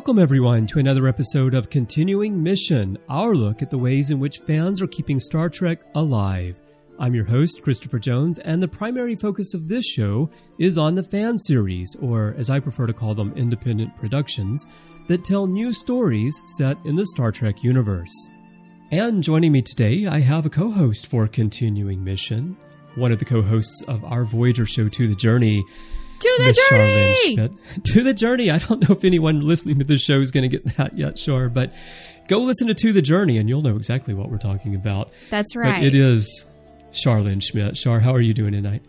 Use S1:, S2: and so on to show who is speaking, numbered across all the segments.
S1: Welcome, everyone, to another episode of Continuing Mission, our look at the ways in which fans are keeping Star Trek alive. I'm your host, Christopher Jones, and the primary focus of this show is on the fan series, or as I prefer to call them, independent productions, that tell new stories set in the Star Trek universe. And joining me today, I have a co host for Continuing Mission, one of the co hosts of our Voyager show, To the Journey.
S2: To the
S1: Miss
S2: journey!
S1: To the journey. I don't know if anyone listening to this show is going to get that yet, sure, but go listen to To the Journey and you'll know exactly what we're talking about.
S2: That's
S1: But
S2: right.
S1: it is Charlene Schmidt. Char, how are you doing tonight?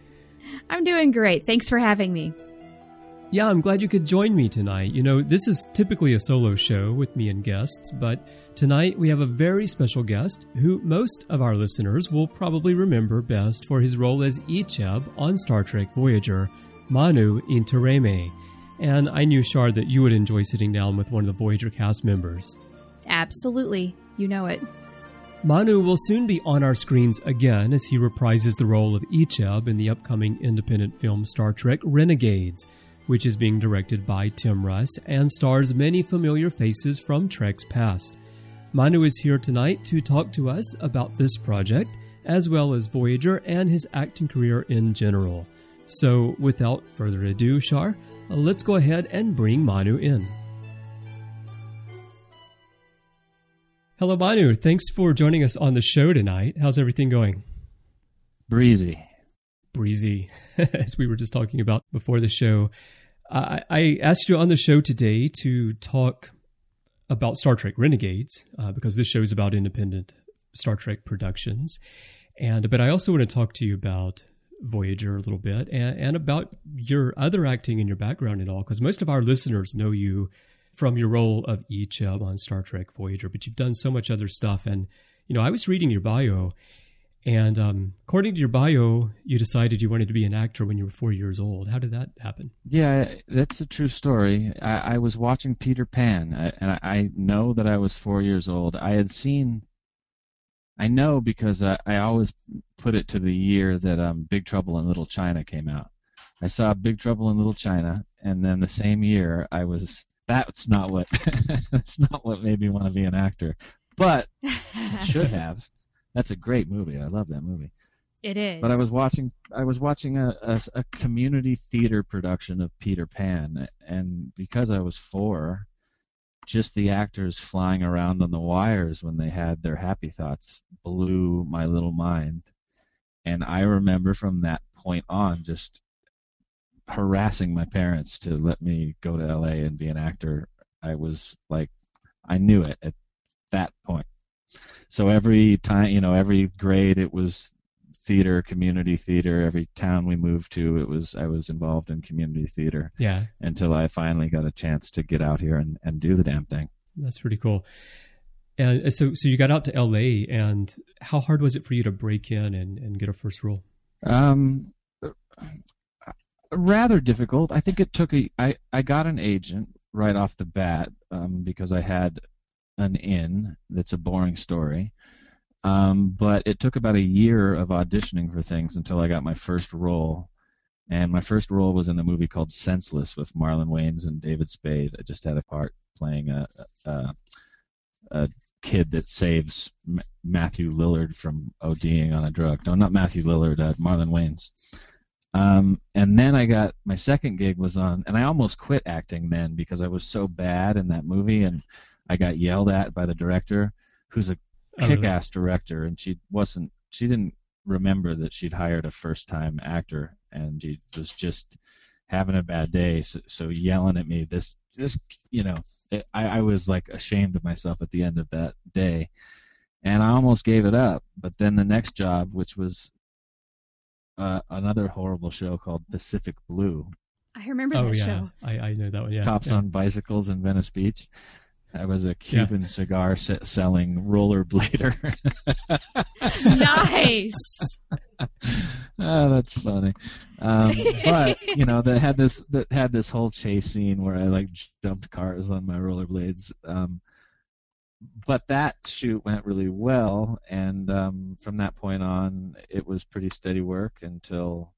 S2: I'm doing great. Thanks for having me.
S1: Yeah, I'm glad you could join me tonight. You know, this is typically a solo show with me and guests, but tonight we have a very special guest who most of our listeners will probably remember best for his role as Icheb on Star Trek Voyager, Manu Intiraymi. And I knew, Shar, that you would enjoy sitting down with one of the Voyager cast members.
S2: Absolutely. You know it.
S1: Manu will soon be on our screens again as he reprises the role of Icheb in the upcoming independent film Star Trek Renegades, which is being directed by Tim Russ and stars many familiar faces from Trek's past. Manu is here tonight to talk to us about this project, as well as Voyager and his acting career in general. So, without further ado, Shar, let's go ahead and bring Manu in. Hello, Manu. Thanks for joining us on the show tonight. How's everything going?
S3: breezy.
S1: Breezy, as we were just talking about before the show. I, I asked you on the show today to talk about Star Trek Renegades uh, because this show is about independent Star Trek productions, and but I also want to talk to you about Voyager a little bit and, and about your other acting and your background and all because most of our listeners know you from your role of Icheb on Star Trek Voyager, but you've done so much other stuff. And you know, I was reading your bio, and um, according to your bio, you decided you wanted to be an actor when you were four years old. How did that happen?
S3: Yeah, that's a true story. I, I was watching Peter Pan, and I know that I was four years old. I had seen, I know because I, I always put it to the year that um, Big Trouble in Little China came out. I saw Big Trouble in Little China, and then the same year I was. That's not what. that's not what made me want to be an actor, but it should have. That's a great movie. I love that movie.
S2: It is.
S3: But I was watching I was watching a, a, a community theater production of Peter Pan, and because I was four, just the actors flying around on the wires when they had their happy thoughts blew my little mind. And I remember from that point on just harassing my parents to let me go to LA and be an actor. I was like, I knew it at that point. So every time, you know, every grade it was theater, community theater. Every town we moved to, it was I was involved in community theater
S1: Yeah,
S3: until I finally got a chance to get out here and, and do the damn thing.
S1: that's pretty cool. And uh, so, so you got out to L.A. and how hard was it for you to break in and, and get a first role?
S3: Um, rather difficult. I think it took a. I I got an agent right off the bat um, because I had an in that's a boring story. Um, but it took about a year of auditioning for things until I got my first role. And my first role was in a movie called Senseless with Marlon Wayans and David Spade. I just had a part playing a, a, a kid that saves M- Matthew Lillard from ODing on a drug. No, not Matthew Lillard, uh, Marlon Wayans. Um, and then I got my second gig was on, and I almost quit acting then because I was so bad in that movie, and I got yelled at by the director, who's a? Kick-ass director, and she wasn't, she didn't remember that she'd hired a first-time actor, and she was just having a bad day, so, so yelling at me. This, this, you know, it, I, I was like ashamed of myself at the end of that day, and I almost gave it up. But then the next job, which was uh, another horrible show called Pacific Blue.
S2: I remember
S1: oh
S2: that
S1: yeah,
S2: show.
S1: I, I know that one. Yeah,
S3: Cops
S1: yeah.
S3: on bicycles in Venice Beach. I was a Cuban cigar se- selling rollerblader.
S2: nice.
S3: oh, that's funny. Um, but you know, that had this that had this whole chase scene where I like jumped cars on my rollerblades. Um, but that shoot went really well, and um, from that point on, it was pretty steady work until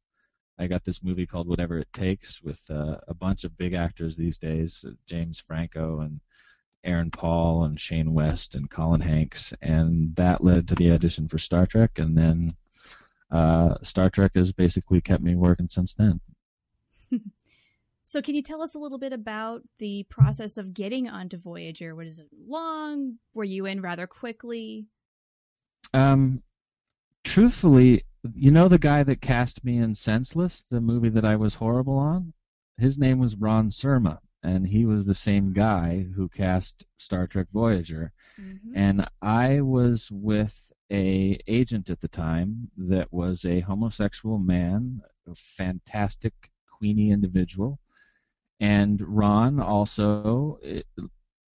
S3: I got this movie called Whatever It Takes with uh, a bunch of big actors these days, uh, James Franco and Aaron Paul and Shane West and Colin Hanks, and that led to the audition for Star Trek, and then uh, Star Trek has basically kept me working since then.
S2: So, can you tell us a little bit about the process of getting onto Voyager? What is it long? Were you in rather quickly?
S3: Um, truthfully, you know the guy that cast me in Senseless, the movie that I was horrible on? His name was Ron Surma, and he was the same guy who cast Star Trek Voyager.
S2: Mm-hmm.
S3: And I was with a agent at the time that was a homosexual man, a fantastic queenie individual. And Ron also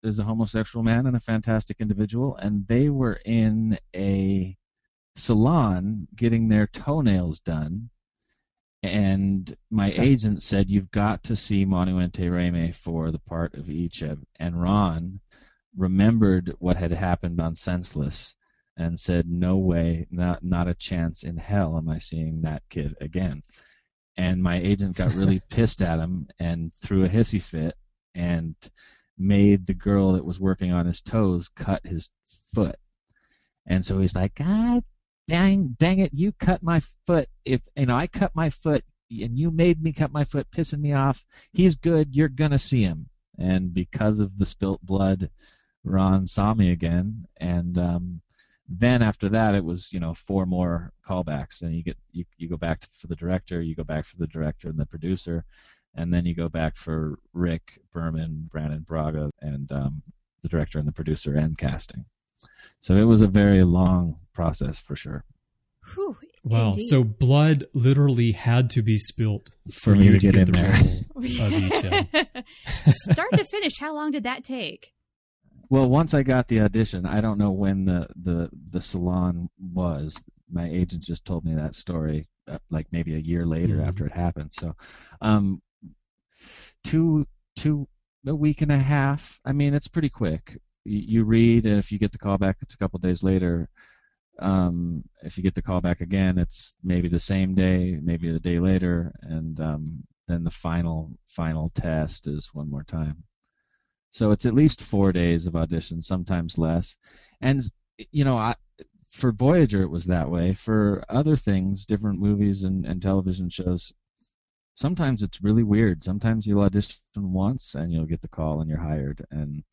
S3: is a homosexual man and a fantastic individual, and they were in a salon getting their toenails done. And my
S1: Okay.
S3: agent said, You've got to see Manu Intiraymi for the part of Icheb. And Ron remembered what had happened on Senseless and said, No way, not, not a chance in hell am I seeing that kid again. And my agent got really pissed at him and threw a hissy fit and made the girl that was working on his toes cut his foot. And so he's like, God dang, dang it, you cut my foot. If you know, I cut my foot and you made me cut my foot, pissing me off. He's good. You're gonna see him. And because of the spilt blood, Ron saw me again. And um, then after that, it was you know four more callbacks, and you get you you go back for the director, you go back for the director and the producer, and then you go back for Rick Berman, Brannon Braga, and um, the director and the producer and casting. So it was a very long process for sure
S2: Whew,
S1: Wow.
S2: indeed.
S1: So blood literally had to be spilt
S3: for me
S1: you
S3: to get in
S1: the
S3: there.
S1: role of Icheb.
S2: Start to finish, how long did that take?
S3: Well, once I got the audition, I don't know when the the the salon was. My agent just told me that story, uh, like maybe a year later
S1: Mhm.
S3: after it happened. So, um, two two a week and a half. I mean, it's pretty quick. You, read, and if you get the call back, it's a couple days later. Um, if you get the call back again, it's maybe the same day, maybe a day later, and um, then the final final test is one more time. So it's at least four days of audition, sometimes less. And you know, I, for Voyager it was that way. For other things, different movies and, and television shows, sometimes it's really weird. Sometimes you'll audition once and you'll get the call and you're hired, and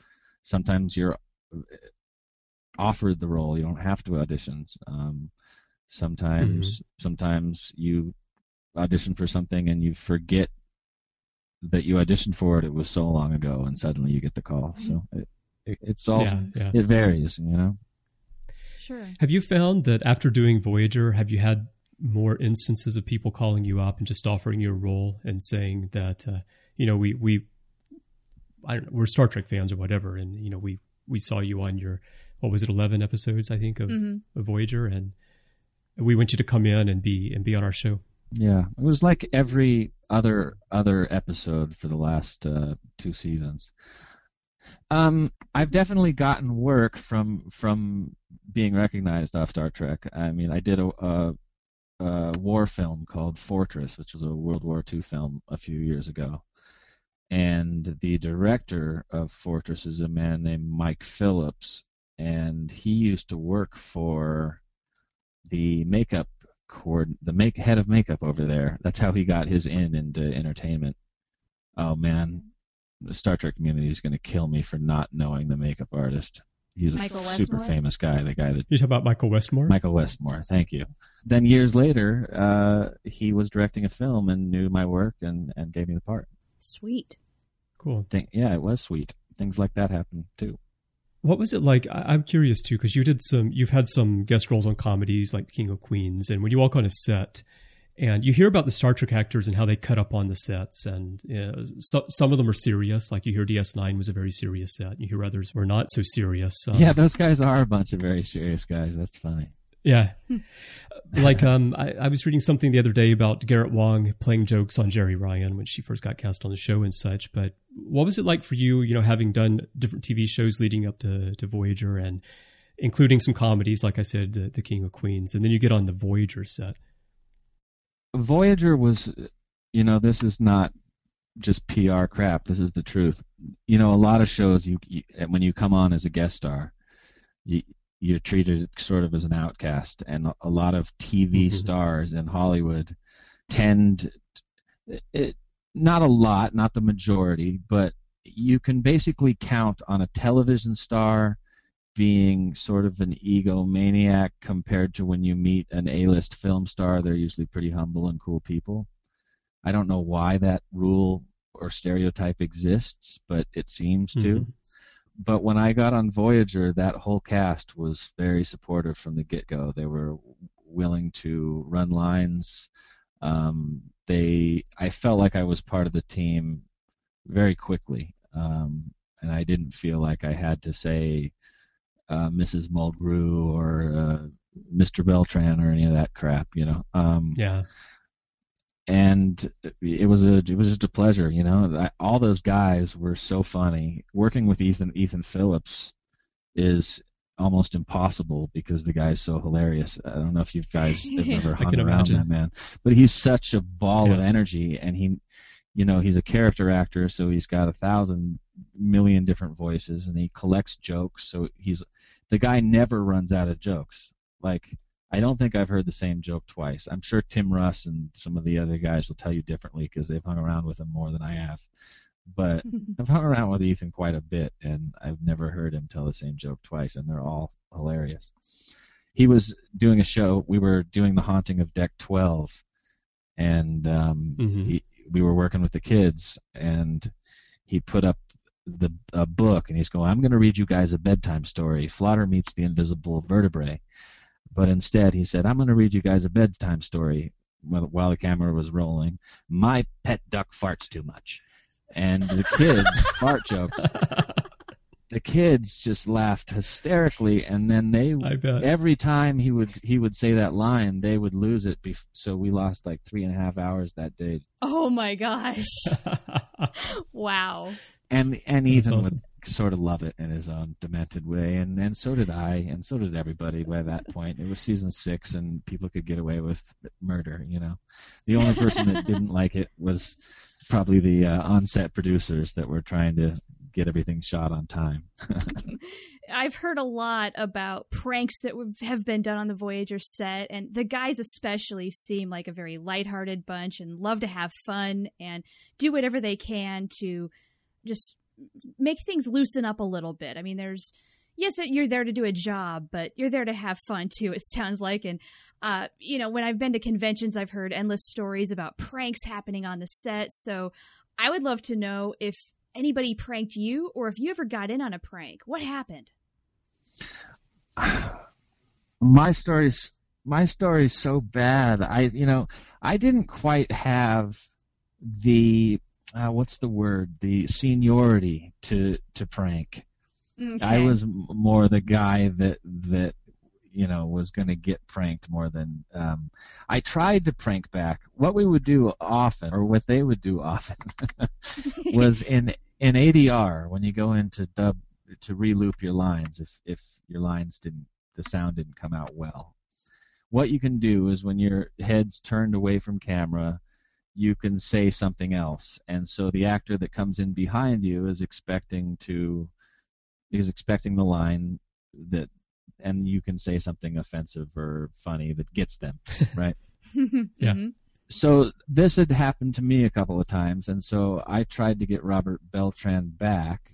S3: sometimes you're uh, offered the role. You don't have to audition. Um, sometimes, sometimes you audition for something and you forget that you auditioned for it. It was so long ago, and suddenly you get the call. So it, it, it's all
S1: Yeah, yeah.
S3: it varies, you know.
S2: Sure.
S1: Have you found that after doing Voyager, have you had more instances of people calling you up and just offering you a role and saying that, uh, you know, we we I don't know, we're Star Trek fans or whatever, and you know, we we saw you on your what was it, eleven episodes I think of,
S2: Mhm.
S1: of Voyager, and we want you to come in and be and be on our show.
S3: Yeah, it was like every other other episode for the last uh, two seasons. Um, I've definitely gotten work from from being recognized off Star Trek. I mean, I did a, a, a war film called Fortress, which was a World War II film a few years ago, and the director of Fortress is a man named Mike Phillips, and he used to work for the makeup cord the make head of makeup over there. That's how he got his in into entertainment. Oh man, the Star Trek community is going to kill me for not knowing the makeup artist. He's a
S2: Michael
S3: super
S2: Westmore?
S3: famous guy. The guy that
S1: You talk about Michael Westmore.
S3: Michael Westmore. Thank you. Then years later, uh, he was directing a film and knew my work and and gave me the part.
S2: Sweet.
S1: Cool.
S3: Think, yeah, it was sweet. Things like that happen too.
S1: What was it like? I, I'm curious too, because you did some, you've had some guest roles on comedies like King of Queens, and when you walk on a set, And you hear about the Star Trek actors and how they cut up on the sets, and you know, so, some of them are serious. Like you hear DS9 was a very serious set, and you hear others were not so serious.
S3: Um, yeah, those guys are a bunch of very serious guys. That's funny.
S1: Yeah, like um, I, I, was reading something the other day about Garrett Wang playing jokes on Jeri Ryan when she first got cast on the show and such. But what was it like for you? You know, having done different TV shows leading up to to Voyager and including some comedies, like I said, the, the King of Queens, and then you get on the Voyager set.
S3: Voyager was, you know, this is not just PR crap. This is the truth. You know, a lot of shows you, you when you come on as a guest star, you you're treated sort of as an outcast, and a lot of TV mm-hmm. stars in Hollywood tend, it, not a lot, not the majority, but you can basically count on a television star being sort of an egomaniac compared to when you meet an A-list film star. They're usually pretty humble and cool people. I don't know why that rule or stereotype exists, but it seems to. Mm-hmm. But when I got on Voyager, that whole cast was very supportive from the get-go. They were willing to run lines. Um, they, I felt like I was part of the team very quickly, um, and I didn't feel like I had to say uh, Mrs. Mulgrew or uh, Mr. Beltran or any of that crap, you know. Um,
S1: yeah.
S3: And it was a it was just a pleasure, you know. All those guys were so funny. Working with Ethan Ethan Phillips is almost impossible because the guy's so hilarious. I don't know if you guys have ever hung around imagine. that man, but he's such a ball yeah. of energy, and he, you know, he's a character actor, so he's got a thousand million different voices, and he collects jokes. So he's the guy never runs out of jokes. Like I don't think I've heard the same joke twice. I'm sure Tim Russ and some of the other guys will tell you differently because they've hung around with him more than I have. But I've hung around with Ethan quite a bit, and I've never heard him tell the same joke twice, and they're all hilarious. He was doing a show. We were doing the haunting of Deck 12, and um, mm-hmm. he, we were working with the kids, and he put up the a book and he's going, I'm going to read you guys a bedtime story. Flotter meets the invisible vertebrae. But instead, he said, I'm going to read you guys a bedtime story while the camera was rolling. My pet duck farts too much. And the kids fart joke. The kids just laughed hysterically, and then they every time he would he would say that line, they would lose it. Bef- so we lost like three and a half hours that day.
S2: Oh my gosh! wow
S3: and and Ethan awesome. would sort of love it in his own demented way, and and so did I, and so did everybody. By that point, it was season six, and people could get away with murder. You know, the only person that didn't like it was probably the uh, on-set producers that were trying to get everything shot on time.
S2: I've heard a lot about pranks that have been done on the Voyager set, and the guys especially seem like a very lighthearted bunch and love to have fun and do whatever they can to just make things loosen up a little bit. I mean, there's yes, you're there to do a job, but you're there to have fun too. It sounds like, and uh, you know, when I've been to conventions, I've heard endless stories about pranks happening on the set. So I would love to know if anybody pranked you, or if you ever got in on a prank. What happened?
S3: My story's my story's so bad. I, you know, I didn't quite have the uh, what's the word? The seniority to to prank. Okay. I was more the guy that that you know was going to get pranked more than um, I tried to prank back. What we would do often, or what they would do often, was in in ADR when you go into dub to reloop your lines if if your lines didn't the sound didn't come out well. What you can do is when your head's turned away from camera, you can say something else. And so the actor that comes in behind you is expecting to is expecting the line that and you can say something offensive or funny that gets them right?
S1: Yeah. Mm-hmm.
S3: so this had happened to me a couple of times and so i tried to get robert beltran back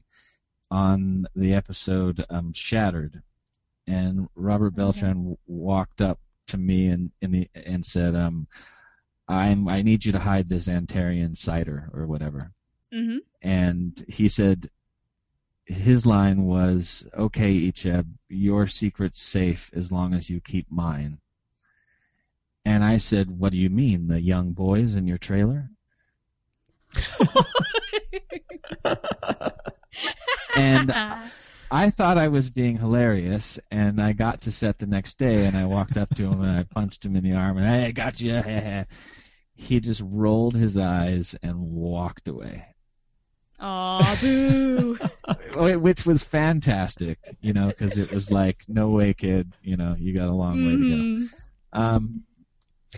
S3: on the episode um, shattered. And robert beltran walked up to me and in the and said um, I'm I need you to hide this Antarian cider or whatever.
S2: Mm-hmm.
S3: And he said his line was, "Okay, Icheb, your secret's safe as long as you keep mine." And I said, "What do you mean, the young boys in your trailer?" and I thought I was being hilarious, and I got to set the next day, and I walked up to him and I punched him in the arm, and hey, I got you. he just rolled his eyes and walked away.
S2: Aw, boo.
S3: Which was fantastic, you know, because it was like, no way, kid, you know, you got a long mm-hmm. way to go. Mm-hmm. Um,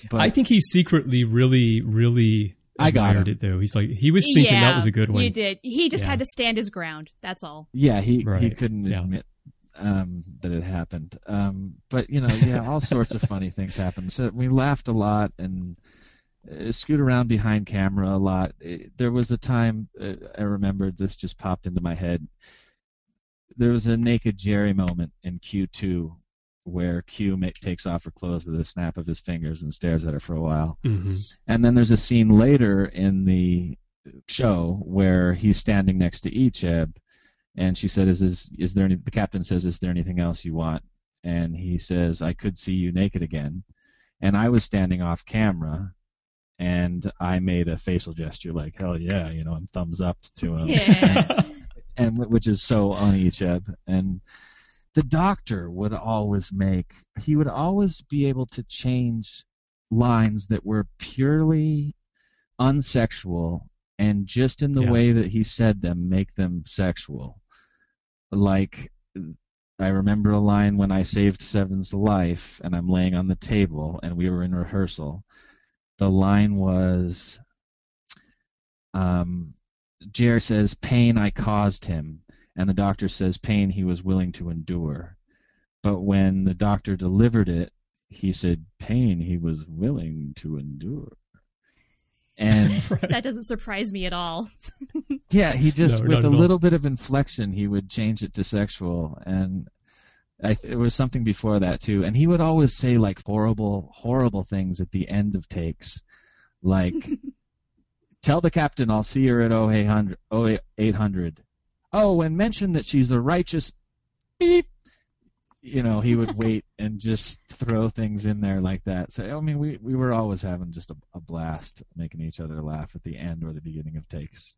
S1: but I think he secretly really, really I got it though. He's like he was thinking
S2: yeah,
S1: that was a good one.
S2: You did. He just yeah. had to stand his ground. That's all.
S3: Yeah, he right. he couldn't yeah. admit um, that it happened. Um, but you know, yeah, all sorts of funny things happened. So we laughed a lot and uh, scoot around behind camera a lot. It, there was a time uh, I remembered this just popped into my head. There was a naked Jeri moment in Q2 where Q make, takes off her clothes with a snap of his fingers and stares at her for a while. Mm-hmm. And then there's a scene later in the show where he's standing next to Icheb, and she said, "Is is, is there any?" The captain says, "Is there anything else you want?" And he says, "I could see you naked again." And I was standing off camera, and I made a facial gesture like "Hell yeah," you know, and thumbs up to him. Yeah. and, and which is so on Icheb and the doctor would always make he would always be able to change lines that were purely unsexual and just in the yeah. way that he said them make them sexual like i remember a line when i saved seven's life and i'm laying on the table and we were in rehearsal the line was um Jer says pain i caused him and the doctor says pain he was willing to endure. But when the doctor delivered it, he said pain he was willing to endure. And
S2: right. that doesn't surprise me at all.
S3: yeah, he just no, with a little bit of inflection he would change it to sexual and I, it was something before that too, and he would always say like horrible, horrible things at the end of takes, like, "Tell the captain I'll see her at 0800, 0800 oh, and mention that she's a righteous beep. You know, he would wait and just throw things in there like that. So I mean, we we were always having just a, a blast making each other laugh at the end or the beginning of takes.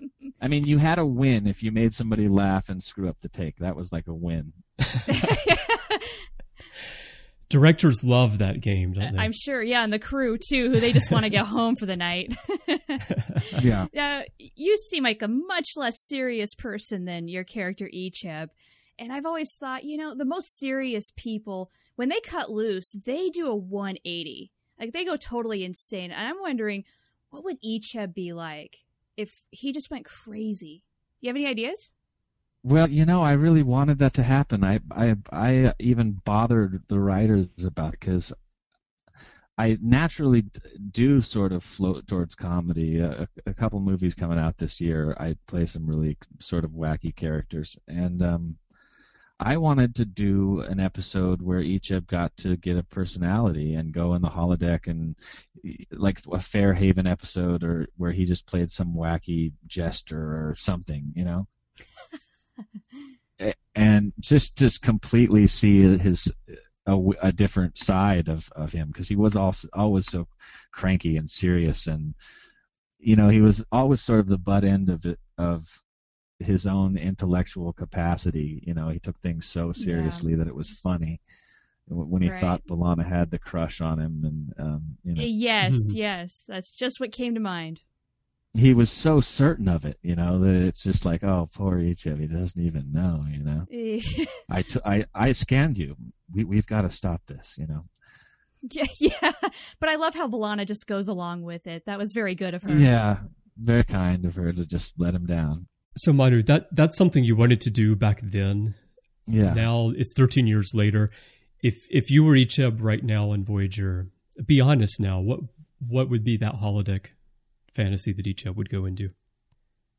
S3: I mean, you had a win if you made somebody laugh and screw up the take. That was like a win.
S1: Directors love that game, don't they?
S2: I'm sure, yeah, and the crew too, who they just want to get home for the night.
S3: yeah.
S2: Uh, you seem like a much less serious person than your character Icheb. And I've always thought, you know, the most serious people, when they cut loose, they do a 180. Like they go totally insane. And I'm wondering, what would Icheb be like if he just went crazy? Do you have any ideas?
S3: Well, you know, I really wanted that to happen. I I I even bothered the writers about because I naturally do sort of float towards comedy. A, a, couple movies coming out this year, I play some really sort of wacky characters, and um, I wanted to do an episode where Icheb got to get a personality and go in the holodeck and like a Fairhaven episode, or where he just played some wacky jester or something, you know and just just completely see his a, a different side of, of him because he was also always so cranky and serious and you know he was always sort of the butt end of it of his own intellectual capacity. You know he took things so seriously yeah. that it was funny when he right. thought B'Elanna had the crush on him and um, you know.
S2: Yes yes. That's just what came to mind
S3: he was so certain of it, you know, that it's just like, oh, poor Icheb, he doesn't even know, you know. I, t- I, I scanned you. We, we've got to stop this, you know.
S2: Yeah, yeah. But I love how B'Elanna just goes along with it. That was very good of her.
S3: Yeah, very kind of her to just let him down.
S1: So, Manu, that that's something you wanted to do back then.
S3: Yeah.
S1: Now it's 13 years later. If if you were Icheb right now on Voyager, be honest now. What what would be that holodeck fantasy that Icheb would go into?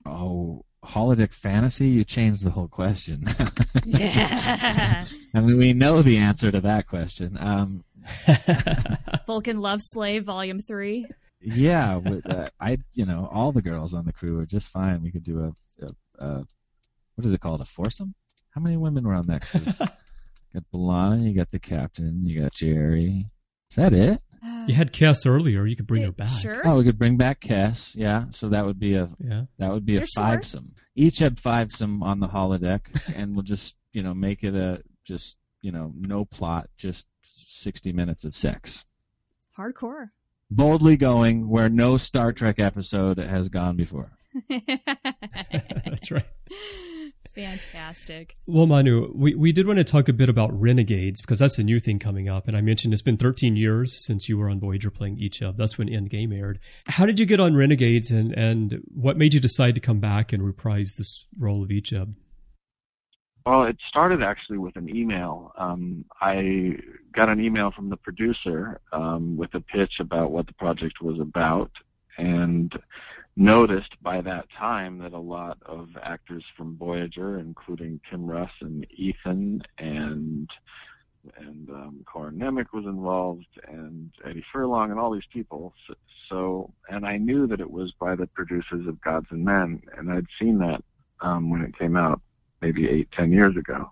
S3: Oh, holodeck fantasy? You changed the whole question.
S2: yeah.
S3: I mean, we know the answer to that question. Um,
S2: Vulcan Love Slave Volume Three.
S3: Yeah, uh, I you know all the girls on the crew are just fine. We could do a, a, a what is it called a foursome? How many women were on that crew? you got B'Elanna, you got the captain, you got Jeri. Is that it?
S1: You had Kes earlier. You could bring
S2: Yeah,
S1: her back.
S2: Sure.
S3: Oh, we could bring back Kes. Yeah, so that would be a
S1: Yeah.
S3: that would be a
S2: You're sure?
S3: fivesome. Each had fivesome on the holodeck, and we'll just you know make it a just you know no plot, just sixty minutes of sex.
S2: Hardcore.
S3: Boldly going where no Star Trek episode has gone before.
S1: That's right.
S2: Fantastic.
S1: Well, Manu, we, we did want to talk a bit about Renegades because that's a new thing coming up. And I mentioned it's been 13 years since you were on Voyager playing Icheb. That's when Endgame aired. How did you get on Renegades and, and what made you decide to come back and reprise this role of Icheb?
S4: Well, it started actually with an email. Um, I got an email from the producer um, with a pitch about what the project was about, and noticed by that time that a lot of actors from Voyager, including Tim Russ and Ethan and and um, Corin Nemec was involved, and Eddie Furlong, and all these people. So, so, and I knew that it was by the producers of Gods and Men, and I'd seen that um, when it came out maybe eight, ten years ago.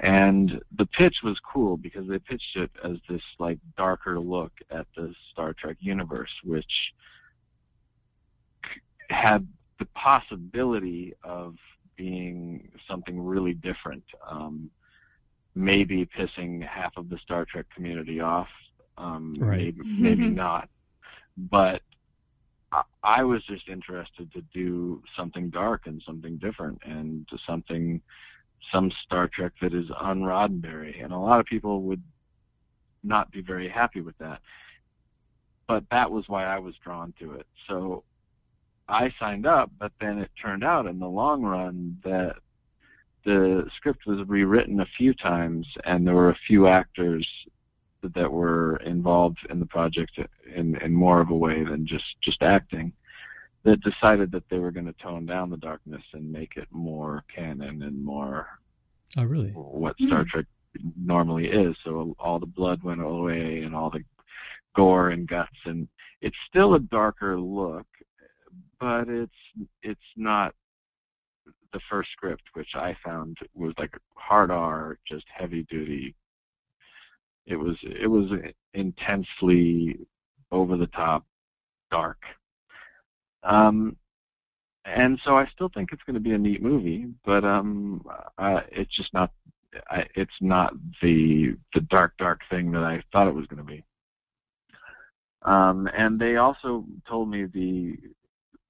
S4: And the pitch was cool because they pitched it as this like darker look at the Star Trek universe, which had the possibility of being something really different. Um, maybe pissing half of the Star Trek community off, um,
S1: Right.
S4: maybe, maybe not. But I- I was just interested to do something dark and something different and to something, some Star Trek that is un Roddenberry. And a lot of people would not be very happy with that. But that was why I was drawn to it. So I signed up, but then it turned out in the long run that the script was rewritten a few times and there were a few actors that were involved in the project in, in more of a way than just, just acting that decided that they were going to tone down the darkness and make it more canon and more
S1: Oh, really?
S4: what mm-hmm. Star Trek normally is. So all the blood went away and all the gore and guts, and it's still a darker look, but it's it's not the first script, which I found was like hard R, just heavy duty. It was it was intensely over the top dark. Um, and so I still think it's going to be a neat movie, but um, uh, it's just not. I, it's not the the dark, dark thing that I thought it was going to be. Um, and they also told me the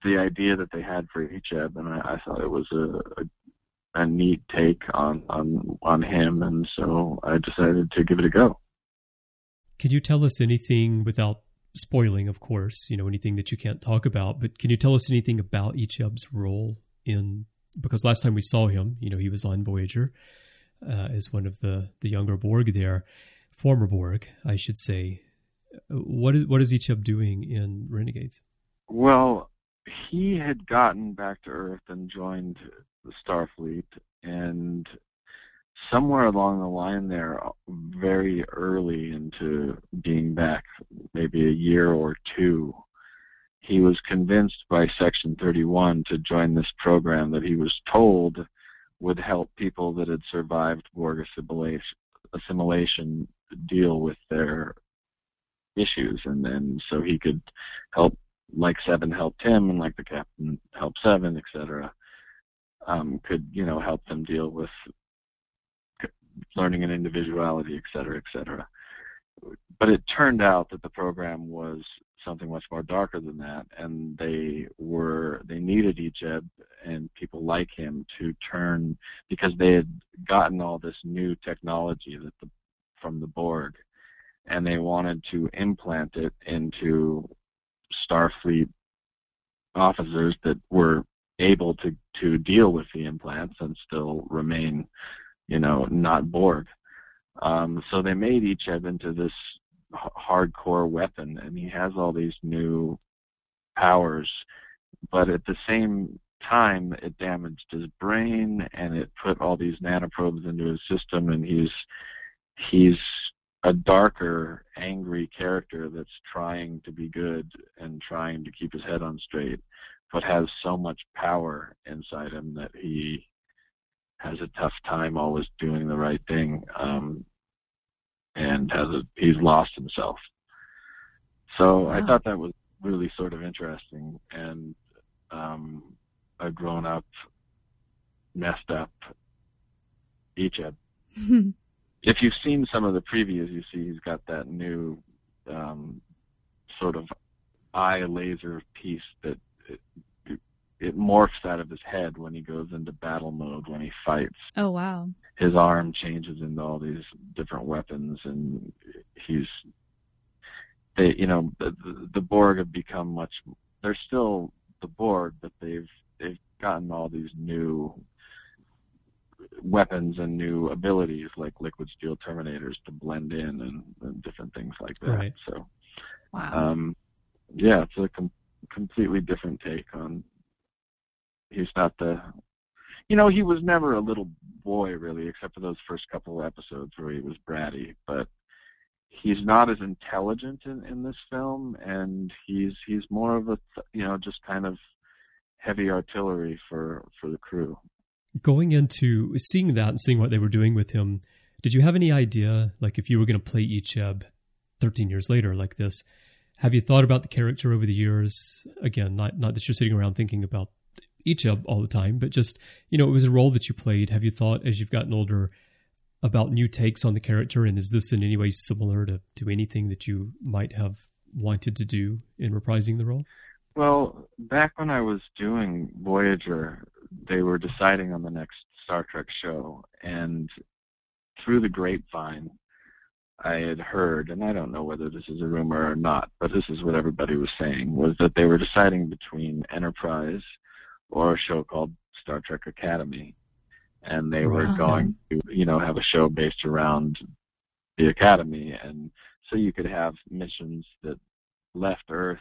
S4: the idea that they had for Icheb, and I, I thought it was a, a a neat take on on on him, and so I decided to give it a go.
S1: Can you tell us anything without spoiling, of course, you know, anything that you can't talk about, but can you tell us anything about Icheb's role in because last time we saw him, you know, he was on Voyager uh, as one of the the younger Borg there, former Borg, I should say. What is what is Icheb doing in Renegades?
S4: Well, he had gotten back to Earth and joined the Starfleet, and somewhere along the line there, very early into being back, maybe a year or two, he was convinced by Section 31 to join this program that he was told would help people that had survived Borg assimilation, deal with their issues, and then so he could help, like Seven helped him, and like the Captain helped Seven, etc. Um, could you know help them deal with learning and individuality, et cetera, et cetera. But it turned out that the program was something much more darker than that, and they were they needed Icheb and people like him to turn because they had gotten all this new technology that the from the Borg, and they wanted to implant it into Starfleet officers that were able to to deal with the implants and still remain you know, not Borg. Um, so they made each Icheb into this h- hardcore weapon, and he has all these new powers, but at the same time, it damaged his brain, and it put all these nanoprobes into his system, and he's he's a darker, angry character that's trying to be good and trying to keep his head on straight, but has so much power inside him that he has a tough time always doing the right thing, um, and has a, he's lost himself. So
S2: Wow.
S4: I thought that was really sort of interesting and um, a grown up, messed up Icheb. If you've seen some of the previews, you see he's got that new um, sort of eye laser piece that it, it morphs out of his head when he goes into battle mode when he fights
S2: oh wow.
S4: his arm changes into all these different weapons and he's they you know the the, the borg have become much they're still the borg but they've they've gotten all these new weapons and new abilities like liquid steel terminators to blend in and, and different things like that
S1: Right.
S4: so
S2: Wow.
S4: um yeah it's a com- completely different take on he's not the you know he was never a little boy really except for those first couple of episodes where he was bratty but he's not as intelligent in, in this film and he's he's more of a th- you know just kind of heavy artillery for for the crew
S1: Going into seeing that and seeing what they were doing with him, did you have any idea, like if you were going to play Icheb 13 years later like this, have you thought about the character over the years? Again, not not that you're sitting around thinking about Icheb all the time, but just, you know, it was a role that you played. Have you thought as you've gotten older about new takes on the character and is this in any way similar to, to anything that you might have wanted to do in reprising the role?
S4: Well, back when I was doing Voyager, they were deciding on the next Star Trek show, and through the grapevine, I had heard, and I don't know whether this is a rumor or not, but this is what everybody was saying, was that they were deciding between Enterprise or a show called Star Trek Academy. And they were
S2: Wow.
S4: going to, you know, have a show based around the Academy. And so you could have missions that left Earth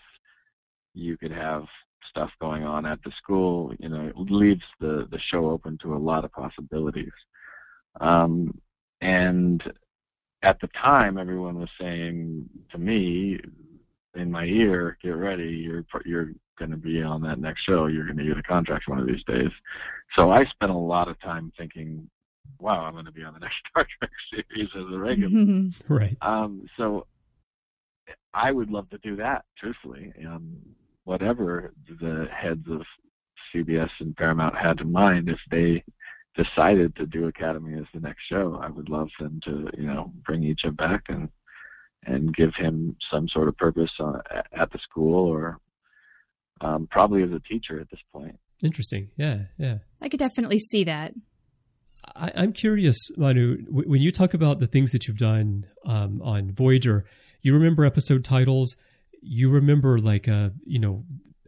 S4: you could have stuff going on at the school. You know, it leaves the the show open to a lot of possibilities. Um, and at the time, everyone was saying to me in my ear, "Get ready, you're you're going to be on that next show. You're going to get a contract one of these days." So I spent a lot of time thinking, "Wow, I'm going to be on the next Star Trek series as a regular."
S1: Right.
S4: Um, so I would love to do that, truthfully. Um, whatever the heads of CBS and Paramount had in mind, if they decided to do Academy as the next show, I would love them to, you know, bring Icheb back and and give him some sort of purpose uh, at the school or um, probably as a teacher at this point.
S1: Interesting. Yeah. Yeah.
S2: I could definitely see that.
S1: I, I'm curious, Manu, w- when you talk about the things that you've done um, on Voyager, you remember episode titles. You remember like uh, you know,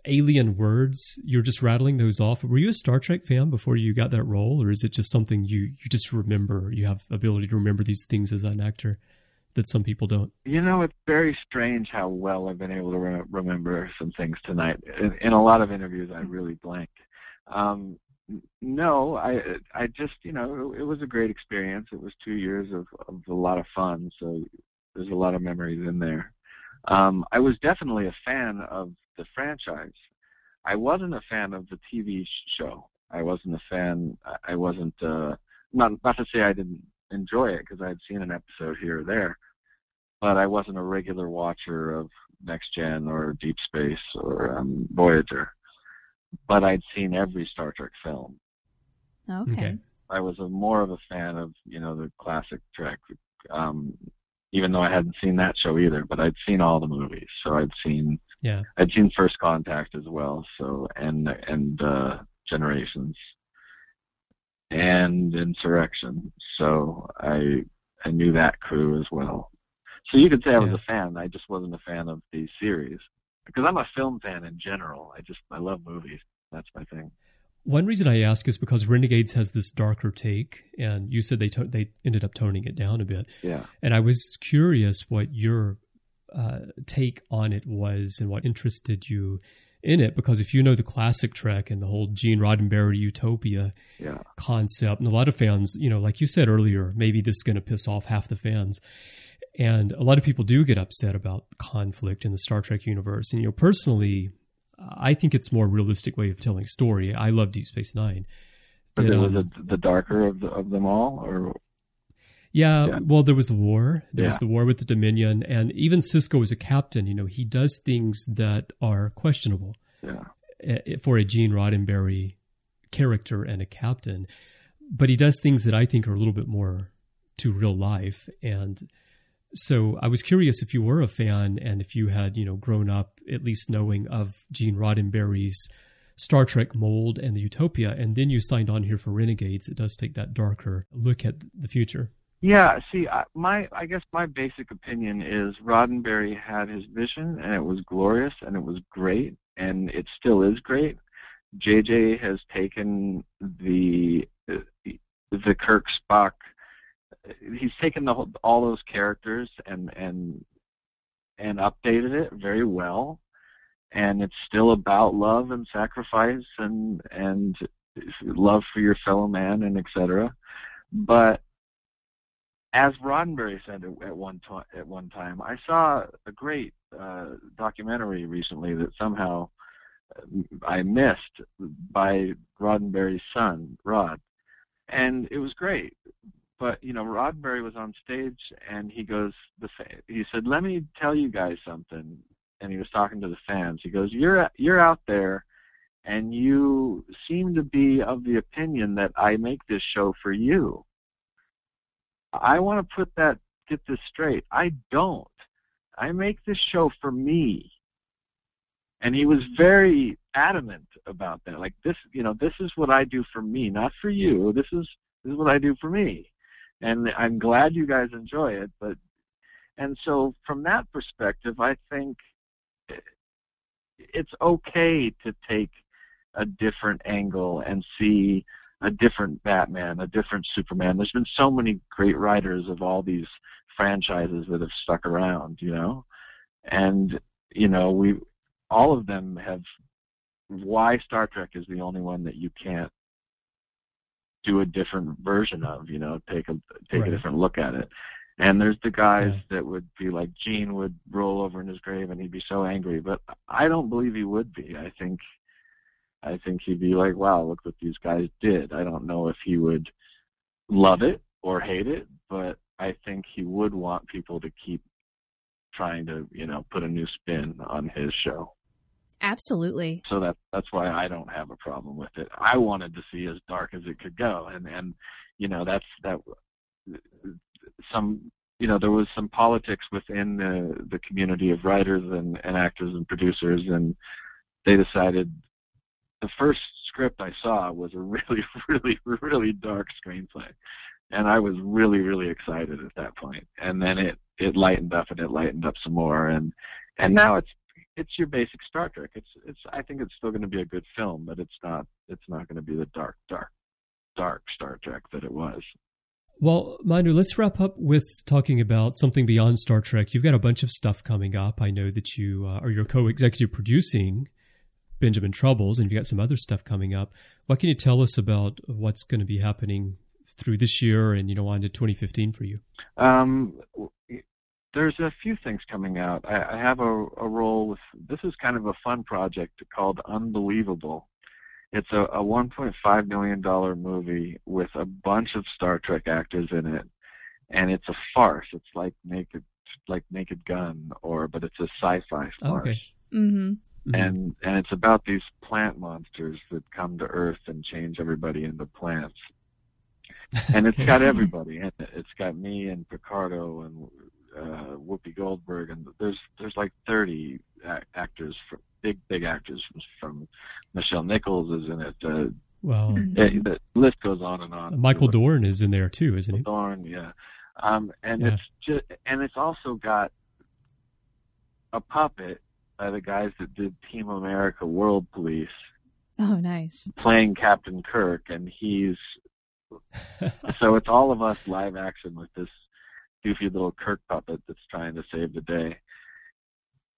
S1: alien words. You're just rattling those off. Were you a Star Trek fan before you got that role, or is it just something you you just remember? You have ability to remember these things as an actor that some people don't.
S4: You know, it's very strange how well I've been able to re- remember some things tonight. In, in a lot of interviews, I really blanked. Um, no, I I just you know it, it was a great experience. It was two years of, of a lot of fun, so there's a lot of memories in there. Um, I was definitely a fan of the franchise. I wasn't a fan of the TV show. I wasn't a fan. I- I wasn't uh, not not to say I didn't enjoy it because I had seen an episode here or there, but I wasn't a regular watcher of Next Gen or Deep Space or um, Voyager. But I'd seen every Star Trek film.
S2: Okay.
S1: Okay.
S4: I was a, more of a fan of you know the classic Trek, um, even though I hadn't seen that show either. But I'd seen all the movies, so I'd seen
S1: Yeah.
S4: I'd seen First Contact as well, so and and uh, Generations and Insurrection. So I I knew that crew as well. So you could say I was
S1: Yeah.
S4: a fan. I just wasn't a fan of the series because I'm a film fan in general. I just I love movies. That's my thing.
S1: One reason I ask is because Renegades has this darker take, and you said they to- they ended up toning it down a bit.
S4: Yeah.
S1: And I was curious what your uh, take on it was and what interested you in it. Because if you know the classic Trek and the whole Gene Roddenberry utopia
S4: Yeah.
S1: concept, and a lot of fans, you know, like you said earlier, maybe this is going to piss off half the fans. And a lot of people do get upset about conflict in the Star Trek universe. And, you know, personally, I think it's more realistic way of telling story. I love Deep Space Nine.
S4: But it was
S1: um,
S4: the, darker of the, of them all, or
S1: Yeah,
S4: Yeah.
S1: well, there was a war. There was the war with the Dominion, and even Sisko as a captain, you know, he does things that are questionable
S4: Yeah.
S1: for a Gene Roddenberry character and a captain. But he does things that I think are a little bit more to real life. And so I was curious if you were a fan and if you had, you know, grown up at least knowing of Gene Roddenberry's Star Trek mold and the Utopia, and then you signed on here for Renegades. It does take that darker look at the future.
S4: Yeah, see, my I guess my basic opinion is Roddenberry had his vision, and it was glorious, and it was great, and it still is great. JJ has taken the uh, the Kirk Spock. He's taken the whole, all those characters and and and updated it very well, and it's still about love and sacrifice and and love for your fellow man and etc. But as Roddenberry said at one to- at one time, I saw a great uh, documentary recently that somehow uh, I missed by Roddenberry's son, Rod, and it was great. But you know, Roddenberry was on stage and he goes, the fa- he said, "Let me tell you guys something." And he was talking to the fans. He goes, "You're you're out there." And you seem to be of the opinion that I make this show for you. I want to put that get this straight. I don't. I make this show for me. And he was very adamant about that. Like this, you know, this is what I do for me, not for you. This is this is what I do for me. And I'm glad you guys enjoy it, but and so from that perspective, I think it's okay to take a different angle and see a different Batman, a different Superman. There's been so many great writers of all these franchises that have stuck around, you know, and you know we all of them have. Why Star Trek is the only one that you can't do a different version of, you know, take a take
S1: Right.
S4: a different look at it. And there's the guys
S1: Yeah.
S4: that would be like Gene would roll over in his grave and he'd be so angry, but I don't believe he would be. I think I think he'd be like, "Wow, look what these guys did." I don't know if he would love it or hate it, but I think he would want people to keep trying to, you know, put a new spin on his show.
S2: Absolutely.
S4: So that that's why I don't have a problem with it. I wanted to see as dark as it could go, and and you know that's that some you know there was some politics within the the community of writers and, and actors and producers, and they decided the first script I saw was a really really really dark screenplay, and I was really really excited at that point, and then it it lightened up and it lightened up some more, and and now it's it's your basic Star Trek. It's it's I think it's still going to be a good film, but it's not it's not going to be the dark dark dark Star Trek that it was.
S1: Well, Manu, let's wrap up with talking about something beyond Star Trek. You've got a bunch of stuff coming up. I know that you uh, are your co-executive producing Benjamin Troubles, and you've got some other stuff coming up. What can you tell us about what's going to be happening through this year and you know on to 2015 for you?
S4: Um, there's a few things coming out. I, I have a, a role with this is kind of a fun project called Unbelievable. It's a, a 1.5 million dollar movie with a bunch of Star Trek actors in it, and it's a farce. It's like Naked, like Naked Gun, or but it's a sci-fi
S1: Oh,
S4: farce.
S1: okay.
S2: Mm-hmm.
S1: Mhm.
S4: and and it's about these plant monsters that come to Earth and change everybody into plants. And it's
S1: Okay.
S4: got everybody in it. It's got me and Picardo and uh, Whoopi Goldberg, and there's there's like 30 a- actors, from, big big actors from, from Nichelle Nichols is in it. Uh,
S1: Well,
S4: it- the list goes on and on.
S1: Michael Dorn is in there too, isn't he?
S4: Dorn, yeah. Um, and
S1: Yeah.
S4: it's just, and it's also got a puppet by the guys that did Team America World Police
S2: Oh, nice.
S4: playing Captain Kirk, and he's so it's all of us live action with this goofy little Kirk puppet that's trying to save the day.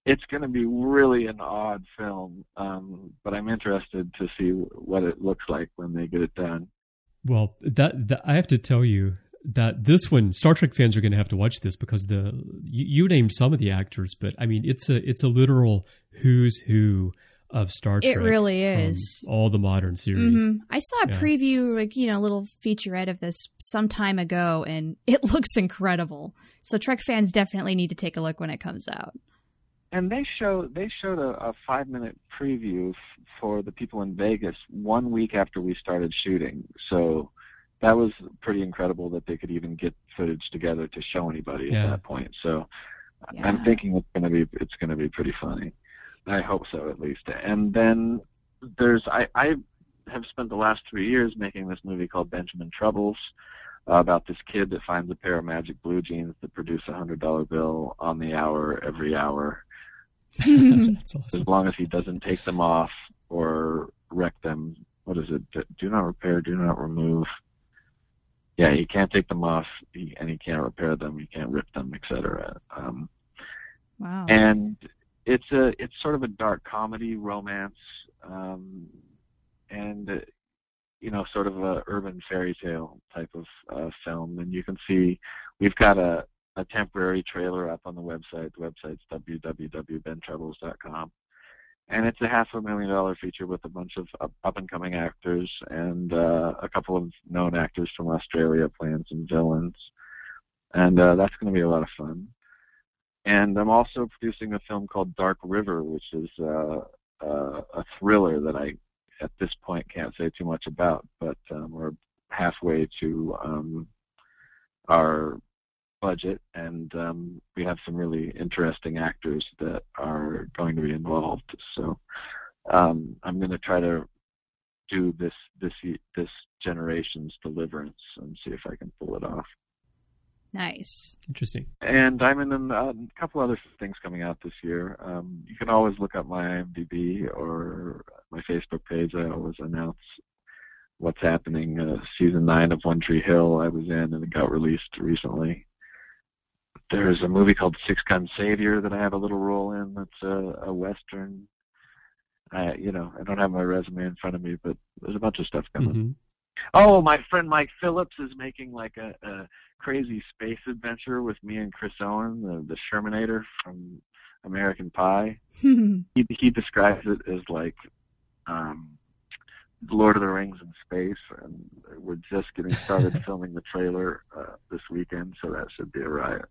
S4: It's going to be really an odd film, um, but I'm interested to see what it looks like when they get it done.
S1: Well, that, that I have to tell you that this one, Star Trek fans are going to have to watch this because the you, you named some of the actors, but I mean it's a it's a literal who's who of Star Trek.
S2: It really is.
S1: all the modern series.
S2: Mhm. I saw a
S1: Yeah.
S2: preview, like you know, a little featurette of this some time ago, and it looks incredible. So Trek fans definitely need to take a look when it comes out.
S4: And they show they showed a, a five minute preview f- for the people in Vegas one week after we started shooting. So that was pretty incredible that they could even get footage together to show anybody
S1: Yeah.
S4: at that point. So
S2: Yeah.
S4: I'm thinking it's gonna be it's gonna be pretty funny. I hope so at least. And then there's I, I have spent the last three years making this movie called Benjamin Troubles uh, about this kid that finds a pair of magic blue jeans that produce a hundred dollar bill on the hour every hour
S1: That's
S4: as long as he doesn't take them off or wreck them. What is it? Do not repair, do not remove. Yeah, he can't take them off, he, and he can't repair them. He can't rip them, etc. Um,
S2: wow.
S4: and it's a it's sort of a dark comedy romance, um, and uh, you know, sort of a urban fairy tale type of uh, film. And you can see we've got a a temporary trailer up on the website. The website's www.bentroubles.com. And it's a half a million dollar feature with a bunch of up and coming actors and uh, a couple of known actors from Australia playing some villains. And uh, that's going to be a lot of fun. And I'm also producing a film called Dark River, which is uh, uh, a thriller that I, at this point, can't say too much about. But um, we're halfway to um, our budget, and um, we have some really interesting actors that are going to be involved. So um, I'm going to try to do this this this generation's Deliverance and see if I can pull it off.
S2: Nice.
S1: Interesting.
S4: And I'm in a, a couple other things coming out this year. Um, you can always look up my IMDb or my Facebook page. I always announce what's happening. Uh, season nine of One Tree Hill I was in, and it got released recently. There's a movie called Six Gun Savior that I have a little role in. That's a, a western. I, you know, I don't have my resume in front of me, but there's a bunch of stuff coming.
S1: Mhm.
S4: Oh, my friend Mike Phillips is making like a, a crazy space adventure with me and Chris Owen, the, the Shermanator from American Pie. He he describes it as like um, Lord of the Rings in space, and we're just getting started filming the trailer uh, this weekend, so that should be a riot.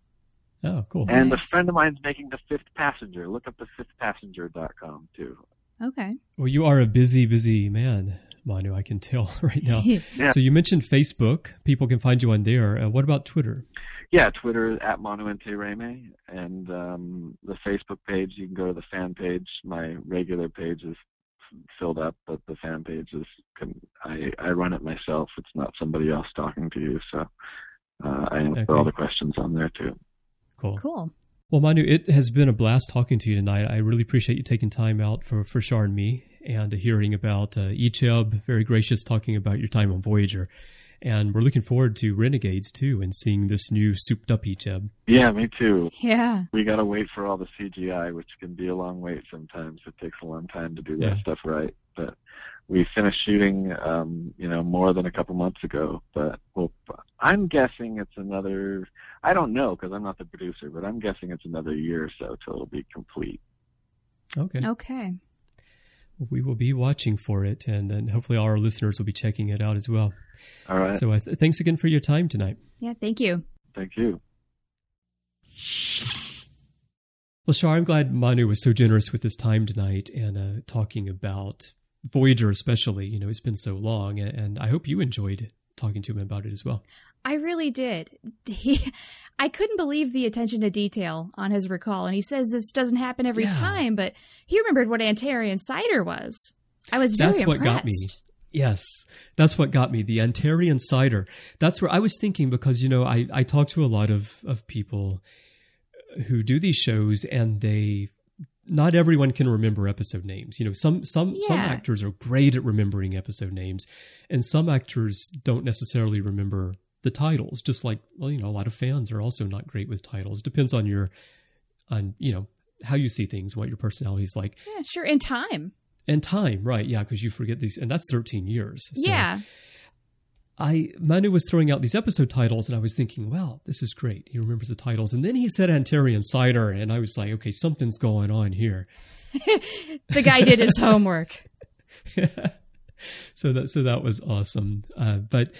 S1: Oh, cool.
S4: And a friend of mine's making the Fifth Passenger. Look up the fifthpassenger.com too.
S2: okay.
S1: Well, you are a busy, busy man, Manu. I can tell right now.
S4: Yeah.
S1: So you mentioned Facebook. People can find you on there. Uh, what about Twitter?
S4: Yeah, Twitter at Manu Intiraymi, and um, the Facebook page. You can go to the fan page. My regular page is filled up, but the fan page is. Can, I I run it myself. It's not somebody else talking to you, so uh, I answer
S1: Okay.
S4: all the questions on there too.
S1: Cool.
S2: cool.
S1: Well, Manu, it has been a blast talking to you tonight. I really appreciate you taking time out for, for Shar and me and hearing about uh, Icheb. Very gracious talking about your time on Voyager. And we're looking forward to Renegades too and seeing this new souped up Icheb.
S4: Yeah, me too.
S2: Yeah.
S4: We got to wait for all the CGI, which can be a long wait sometimes. It takes a long time to do that
S1: Yeah.
S4: stuff right. But we finished shooting, um, you know, more than a couple months ago. But well, I'm guessing it's another. I don't know because I'm not the producer, but I'm guessing it's another year or so till it'll be complete.
S1: Okay.
S2: Okay.
S1: Well, we will be watching for it and, and hopefully all our listeners will be checking it out as well.
S4: All right.
S1: So uh, th- thanks again for your time tonight.
S2: Yeah. Thank you.
S4: Thank you.
S1: Well, Shar, I'm glad Manu was so generous with his time tonight and uh, talking about Voyager, especially. You know, it's been so long, and, and I hope you enjoyed talking to him about it as well.
S2: I really did. He, I couldn't believe the attention to detail on his recall, and he says this doesn't happen every
S1: Yeah.
S2: time, but he remembered what Antarian cider was. I was very
S1: That's what
S2: impressed.
S1: got me. Yes, that's what got me. The Antarian cider. That's where I was thinking because you know I I talk to a lot of of people who do these shows and they not everyone can remember episode names. You know, some some some actors are great at remembering episode names, and some actors don't necessarily remember the titles. Just like well, you know, a lot of fans are also not great with titles. Depends on your on you know how you see things, what your personality is like,
S2: Yeah, sure. In time.
S1: and time. Right? Yeah, because you forget these, and that's thirteen years. So
S2: yeah.
S1: I Manu was throwing out these episode titles, and I was thinking, "Wow, this is great." He remembers the titles, and then he said Antarian Cider, and I was like, "Okay, something's going on here."
S2: the guy did his homework.
S1: so that so that was awesome. Uh, but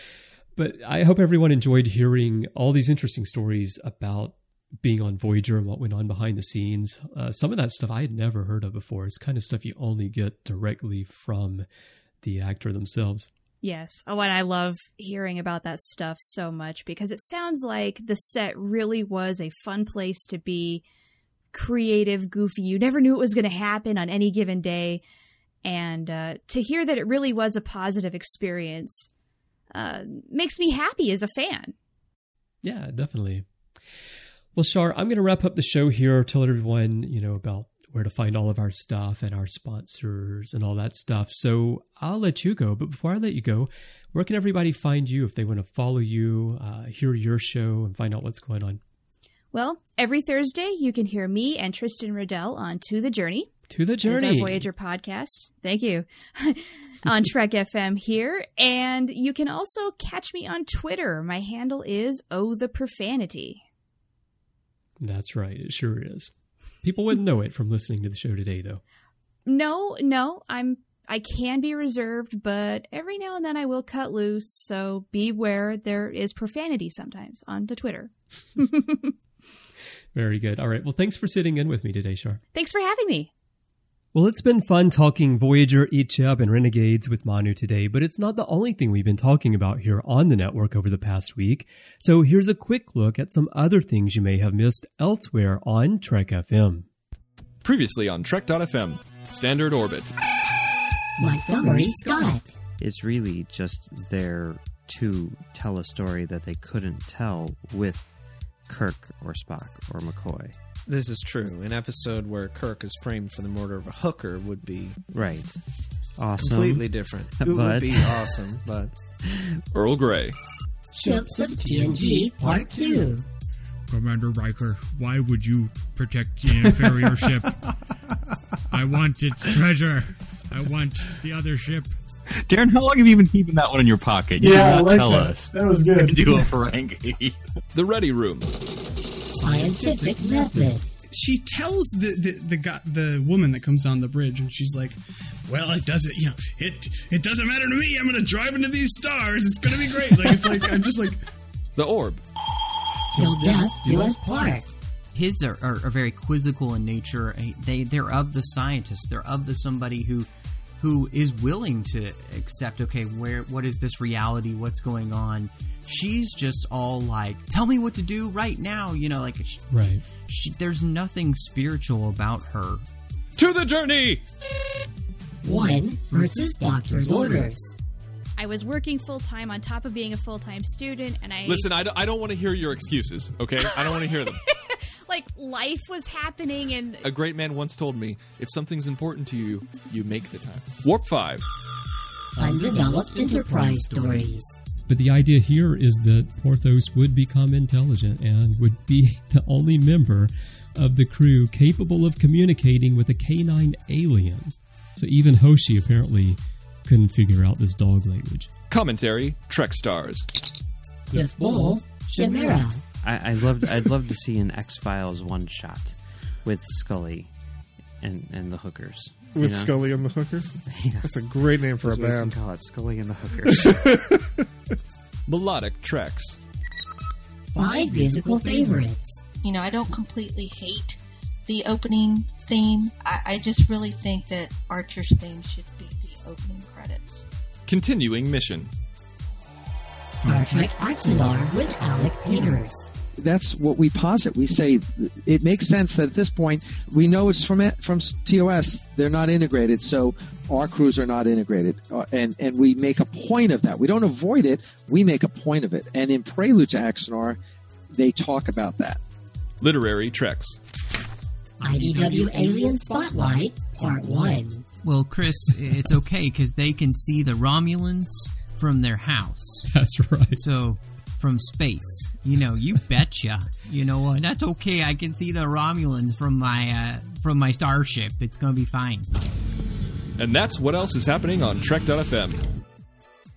S1: but I hope everyone enjoyed hearing all these interesting stories about being on Voyager and what went on behind the scenes. Uh, some of that stuff I had never heard of before. It's kind of stuff you only get directly from the actor themselves.
S2: Yes. Oh, and I love hearing about that stuff so much because it sounds like the set really was a fun place to be creative, goofy. You never knew it was going to happen on any given day. And uh, to hear that it really was a positive experience uh, makes me happy as a fan.
S1: Yeah, definitely. Well, Shar, I'm going to wrap up the show here. Tell everyone, you know, about where to find all of our stuff and our sponsors and all that stuff. So I'll let you go. But before I let you go, where can everybody find you if they want to follow you, uh, hear your show, and find out what's going on?
S2: Well, every Thursday you can hear me and Tristan Riddell on To the Journey.
S1: To the Journey.
S2: Our Voyager podcast. Thank you. on Trek FM here. And you can also catch me on Twitter. My handle is Oh the Profanity.
S1: That's right. It sure is. People wouldn't know it from listening to the show today, though.
S2: No, no, I'm I can be reserved, but every now and then I will cut loose. So beware, there is profanity sometimes on the Twitter.
S1: Very good. All right. Well, thanks for sitting in with me today, Shar.
S2: Thanks for having me.
S1: Well, it's been fun talking Voyager, Icheb, and Renegades with Manu today, but it's not the only thing we've been talking about here on the network over the past week. So here's a quick look at some other things you may have missed elsewhere on Trek FM.
S5: Previously on Trek.fm, Standard Orbit.
S6: Montgomery Scott
S7: is really just there to tell a story that they couldn't tell with Kirk or Spock or McCoy.
S8: This is true. An episode where Kirk is framed for the murder of a hooker would be
S7: right. Awesome.
S8: Completely different. It
S7: but...
S8: would be awesome, but
S5: Earl Grey.
S6: Ships of TNG Part 2.
S9: Commander Riker, why would you protect the inferior ship? I want its treasure. I want the other ship.
S10: Darren, how long have you been keeping that one in your pocket?
S11: You yeah, I like
S10: tell
S11: that.
S10: us.
S11: That was good.
S10: Do a Ferengi.
S5: the Ready Room
S6: scientific method.
S12: She tells the the the, guy, the woman that comes on the bridge, and she's like, "Well, it doesn't, you know, it it doesn't matter to me. I'm going to drive into these stars. It's going to be great." Like it's like I'm just like
S5: the orb.
S6: Till death do us part.
S13: His are, are, are very quizzical in nature. They they're of the scientist. They're of the somebody who who is willing to accept. Okay, where what is this reality? What's going on? She's just all like, "Tell me what to do right now," you know, like she,
S1: right.
S13: She, there's nothing spiritual about her.
S5: To the journey.
S6: One versus doctor's orders.
S2: I was working full time on top of being a full time student, and I
S5: listen. I don't, I don't want to hear your excuses. Okay, I don't want to hear them.
S2: like life was happening, and
S5: a great man once told me, "If something's important to you, you make the time." Warp five.
S6: Undeveloped enterprise stories.
S1: But the idea here is that Porthos would become intelligent and would be the only member of the crew capable of communicating with a canine alien. So even Hoshi apparently couldn't figure out this dog language.
S5: Commentary Trek Stars.
S6: The full Chimera.
S7: I, I loved I'd love to see an X Files one shot with Scully and, and the hookers.
S11: With you know? Scully and the Hookers? Yeah. That's a great name for That's a band.
S7: call it Scully and the Hookers.
S5: Melodic Treks.
S6: Five musical favorites.
S14: You know, I don't completely hate the opening theme. I, I just really think that Archer's theme should be the opening credits.
S5: Continuing mission.
S6: Star Trek Axanar with Alec Peters
S15: that's what we posit. We say it makes sense that at this point we know it's from from TOS. They're not integrated, so our crews are not integrated, uh, and and we make a point of that. We don't avoid it. We make a point of it. And in Prelude to Axanar, they talk about that.
S5: Literary Treks.
S6: IDW Alien Spotlight Part One.
S13: Well, Chris, it's okay because they can see the Romulans from their house.
S1: That's right.
S13: So from space. You know, you betcha. You know what? That's okay. I can see the Romulans from my uh, from my starship. It's gonna be fine.
S5: And that's what else is happening on Trek.fm.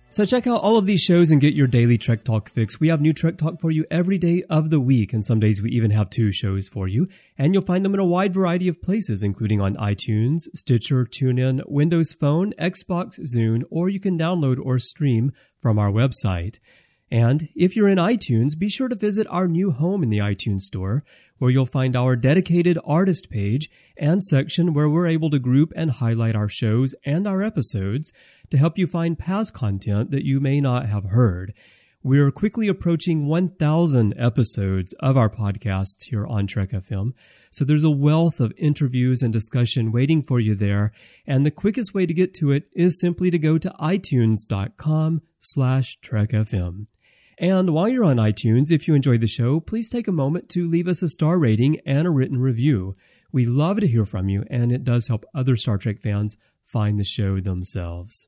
S1: So check out all of these shows and get your daily Trek Talk fix. We have new Trek Talk for you every day of the week, and some days we even have two shows for you. And you'll find them in a wide variety of places, including on iTunes, Stitcher, TuneIn, Windows Phone, Xbox, Zune, or you can download or stream from our website. And if you're in iTunes, be sure to visit our new home in the iTunes Store, where you'll find our dedicated artist page and section where we're able to group and highlight our shows and our episodes to help you find past content that you may not have heard. We're quickly approaching 1,000 episodes of our podcasts here on Trek FM, so there's a wealth of interviews and discussion waiting for you there, and the quickest way to get to it is simply to go to itunes.com slash trekfm. And while you're on iTunes, if you enjoyed the show, please take a moment to leave us a star rating and a written review. We love to hear from you, and it does help other Star Trek fans find the show themselves.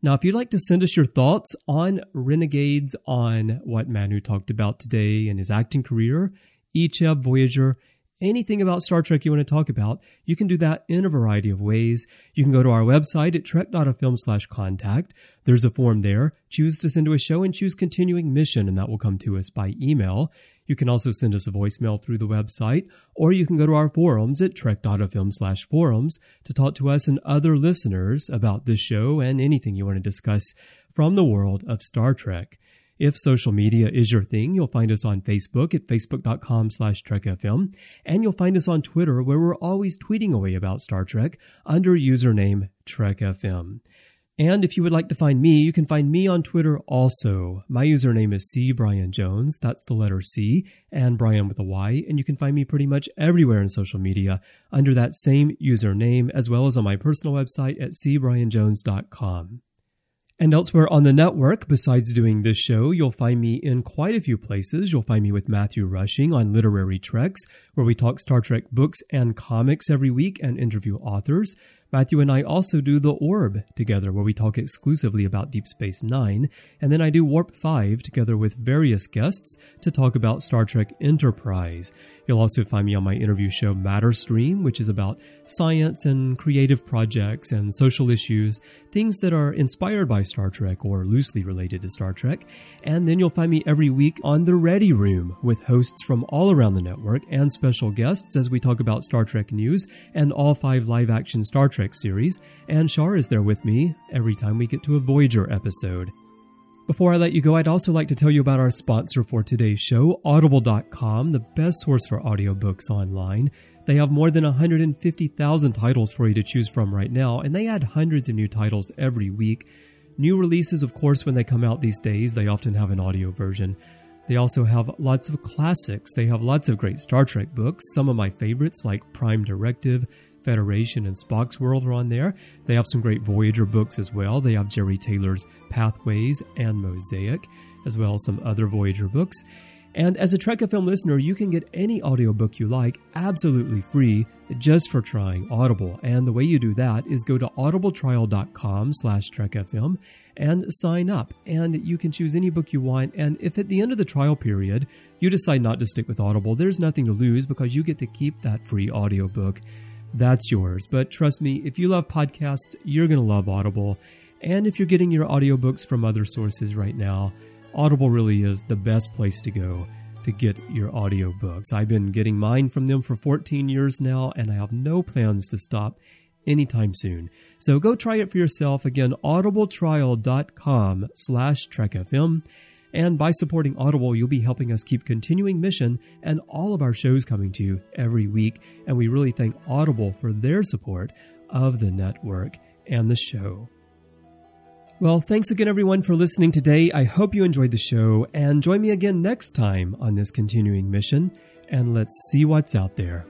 S1: Now, if you'd like to send us your thoughts on Renegades, on what Manu talked about today in his acting career, Icheb, Voyager, anything about Star Trek you want to talk about, you can do that in a variety of ways. You can go to our website at trek.fm slash contact. There's a form there. Choose to send to a show and choose continuing mission, and that will come to us by email. You can also send us a voicemail through the website, or you can go to our forums at trek.fm slash forums to talk to us and other listeners about this show and anything you want to discuss from the world of Star Trek. If social media is your thing, you'll find us on Facebook at facebook.com slash trekfm, and you'll find us on Twitter where we're always tweeting away about Star Trek under username trekfm. And if you would like to find me, you can find me on Twitter also. My username is C Bryan Jones. That's the letter C and Bryan with a Y. And you can find me pretty much everywhere in social media under that same username, as well as on my personal website at cbryanjones.com. And elsewhere on the network, besides doing this show, you'll find me in quite a few places. You'll find me with Matthew Rushing on Literary Treks, where we talk Star Trek books and comics every week and interview authors. Matthew and I also do The Orb together, where we talk exclusively about Deep Space Nine, and then I do Warp 5 together with various guests to talk about Star Trek Enterprise. You'll also find me on my interview show Matterstream, which is about science and creative projects and social issues, things that are inspired by Star Trek or loosely related to Star Trek. And then you'll find me every week on The Ready Room with hosts from all around the network and special guests as we talk about Star Trek news and all five live action Star Trek series. And Shar is there with me every time we get to a Voyager episode. Before I let you go, I'd also like to tell you about our sponsor for today's show, Audible.com, the best source for audiobooks online. They have more than 150,000 titles for you to choose from right now, and they add hundreds of new titles every week. New releases, of course, when they come out these days, they often have an audio version. They also have lots of classics. They have lots of great Star Trek books, some of my favorites like Prime Directive, Federation and Spock's World are on there. They have some great Voyager books as well. They have Jeri Taylor's Pathways and Mosaic, as well as some other Voyager books. And as a Trek FM listener, you can get any audiobook you like absolutely free just for trying Audible. And the way you do that is go to audibletrial.com slash trekfm and sign up. And you can choose any book you want. And if at the end of the trial period you decide not to stick with Audible, there's nothing to lose because you get to keep that free audiobook that's yours. But trust me, if you love podcasts, you're going to love Audible. And if you're getting your audiobooks from other sources right now, Audible really is the best place to go to get your audiobooks. I've been getting mine from them for 14 years now, and I have no plans to stop anytime soon. So go try it for yourself. Again, audibletrial.com slash trekfm. And by supporting Audible, you'll be helping us keep continuing mission and all of our shows coming to you every week. And we really thank Audible for their support of the network and the show. Well, thanks again, everyone, for listening today. I hope you enjoyed the show and join me again next time on this continuing mission. And let's see what's out there.